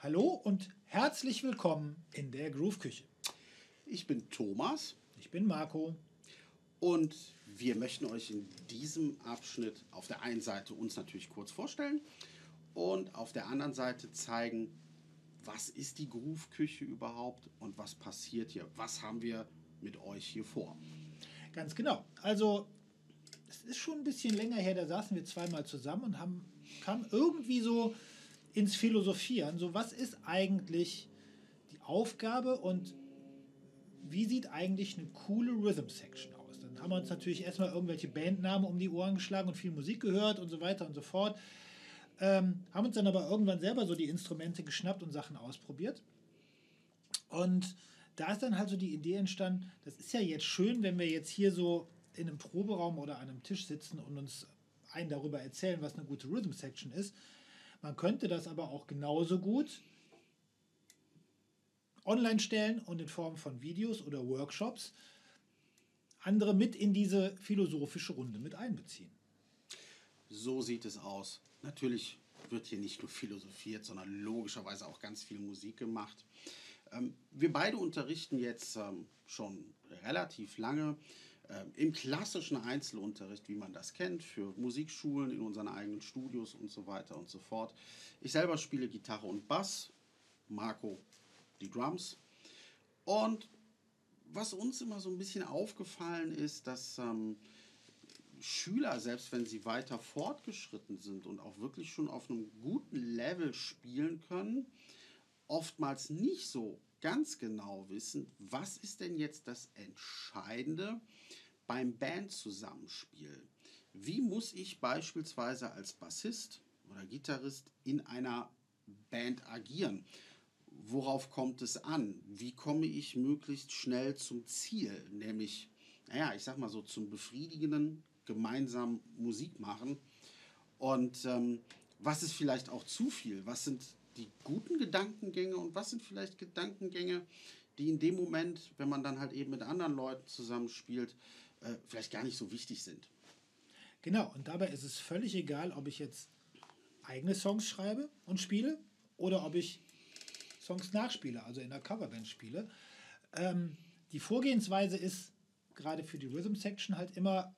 Hallo und herzlich willkommen in der Groove Küche. Ich bin Thomas Ich bin Marco. und wir möchten euch in diesem Abschnitt auf der einen Seite uns natürlich kurz vorstellen und auf der anderen Seite zeigen, was ist die Groove-Küche überhaupt und was passiert hier? Was haben wir mit euch hier vor? Ganz genau. Also, es ist schon ein bisschen länger her, da saßen wir zweimal zusammen und haben, kamen irgendwie so ins Philosophieren. So, was ist eigentlich die Aufgabe und wie sieht eigentlich eine coole Rhythm Section aus? Dann haben wir uns natürlich erstmal irgendwelche Bandnamen um die Ohren geschlagen und viel Musik gehört und so weiter und so fort. Ähm, haben uns dann aber irgendwann selber so die Instrumente geschnappt und Sachen ausprobiert. Und da ist dann halt so die Idee entstanden, das ist ja jetzt schön, wenn wir jetzt hier so in einem Proberaum oder an einem Tisch sitzen und uns einen darüber erzählen, was eine gute Rhythm Section ist. Man könnte das aber auch genauso gut online stellen und in Form von Videos oder Workshops andere mit in diese philosophische Runde mit einbeziehen. So sieht es aus. Natürlich wird hier nicht nur philosophiert, sondern logischerweise auch ganz viel Musik gemacht. Ähm, wir beide unterrichten jetzt ähm, schon relativ lange im klassischen Einzelunterricht, wie man das kennt, für Musikschulen in unseren eigenen Studios und so weiter und so fort. Ich selber spiele Gitarre und Bass, Marco die Drums. Und was uns immer so ein bisschen aufgefallen ist, dass ähm, Schüler, selbst wenn sie weiter fortgeschritten sind und auch wirklich schon auf einem guten Level spielen können, oftmals nicht so ganz genau wissen, was ist denn jetzt das Entscheidende beim Bandzusammenspiel. Wie muss ich beispielsweise als Bassist oder Gitarrist in einer Band agieren? Worauf kommt es an? Wie komme ich möglichst schnell zum Ziel? Nämlich, naja, ich sag mal so zum befriedigenden gemeinsam Musik machen. Und ähm, was ist vielleicht auch zu viel? Was sind die guten Gedankengänge und was sind vielleicht Gedankengänge, die in dem Moment, wenn man dann halt eben mit anderen Leuten zusammenspielt, äh, vielleicht gar nicht so wichtig sind? Genau, und dabei ist es völlig egal, ob ich jetzt eigene Songs schreibe und spiele oder ob ich Songs nachspiele, also in der Coverband spiele. Ähm, die Vorgehensweise ist gerade für die Rhythm Section halt immer,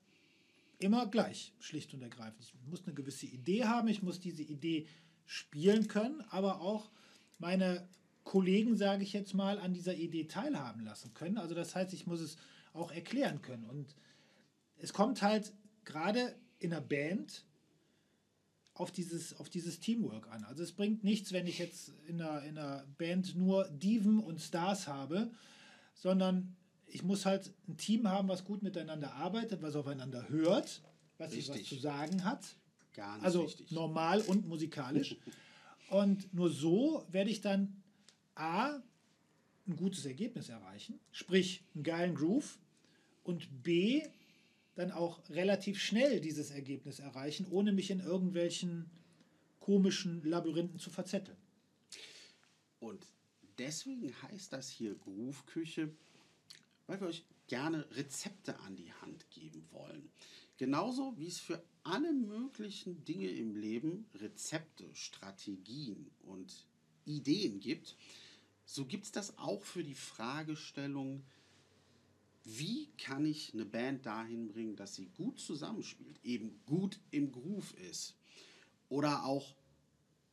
immer gleich, schlicht und ergreifend. Ich muss eine gewisse Idee haben, ich muss diese Idee spielen können, aber auch meine Kollegen, sage ich jetzt mal, an dieser Idee teilhaben lassen können. Also das heißt, ich muss es auch erklären können. Und es kommt halt gerade in einer Band auf dieses, auf dieses Teamwork an. Also es bringt nichts, wenn ich jetzt in einer, in einer Band nur Diven und Stars habe, sondern ich muss halt ein Team haben, was gut miteinander arbeitet, was aufeinander hört, was sich was zu sagen hat. Ganz Also wichtig. normal und musikalisch. und nur so werde ich dann A, ein gutes Ergebnis erreichen, sprich einen geilen Groove und B, dann auch relativ schnell dieses Ergebnis erreichen, ohne mich in irgendwelchen komischen Labyrinthen zu verzetteln. Und deswegen heißt das hier Groove-Küche, weil wir euch gerne Rezepte an die Hand geben wollen. Genauso wie es für alle möglichen Dinge im Leben Rezepte, Strategien und Ideen gibt, so gibt es das auch für die Fragestellung, wie kann ich eine Band dahin bringen, dass sie gut zusammenspielt, eben gut im Groove ist. Oder auch,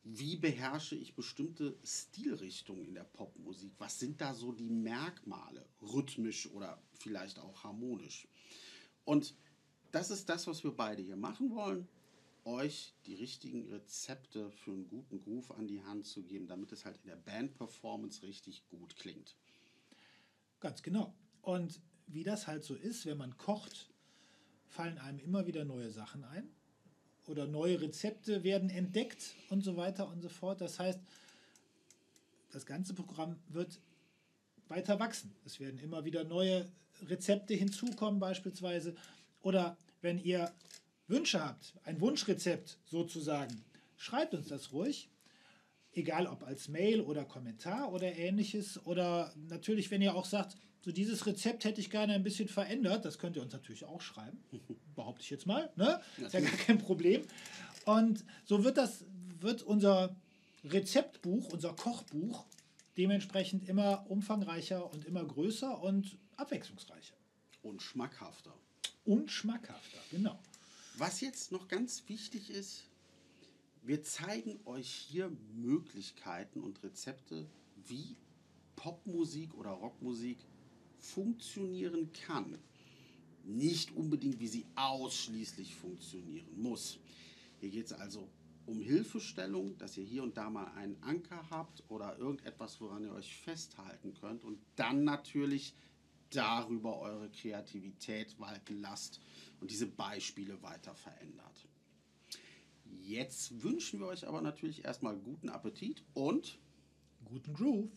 wie beherrsche ich bestimmte Stilrichtungen in der Popmusik? Was sind da so die Merkmale, rhythmisch oder vielleicht auch harmonisch? Und das ist das, was wir beide hier machen wollen, euch die richtigen Rezepte für einen guten Groove an die Hand zu geben, damit es halt in der Band-Performance richtig gut klingt. Ganz genau. Und wie das halt so ist, wenn man kocht, fallen einem immer wieder neue Sachen ein oder neue Rezepte werden entdeckt und so weiter und so fort. Das heißt, das ganze Programm wird weiter wachsen. Es werden immer wieder neue Rezepte hinzukommen beispielsweise. Oder wenn ihr Wünsche habt, ein Wunschrezept sozusagen, schreibt uns das ruhig. Egal ob als Mail oder Kommentar oder ähnliches. Oder natürlich, wenn ihr auch sagt, so dieses Rezept hätte ich gerne ein bisschen verändert, das könnt ihr uns natürlich auch schreiben. Behaupte ich jetzt mal. Ne? Ist ja gar kein Problem. Und so wird das, wird unser Rezeptbuch, unser Kochbuch, dementsprechend immer umfangreicher und immer größer und abwechslungsreicher. Und schmackhafter. Und schmackhafter, genau. Was jetzt noch ganz wichtig ist, wir zeigen euch hier Möglichkeiten und Rezepte, wie Popmusik oder Rockmusik funktionieren kann. Nicht unbedingt, wie sie ausschließlich funktionieren muss. Hier geht es also um Hilfestellung, dass ihr hier und da mal einen Anker habt oder irgendetwas, woran ihr euch festhalten könnt und dann natürlich darüber eure Kreativität walten lasst und diese Beispiele weiter verändert. Jetzt wünschen wir euch aber natürlich erstmal guten Appetit und Guten Groove.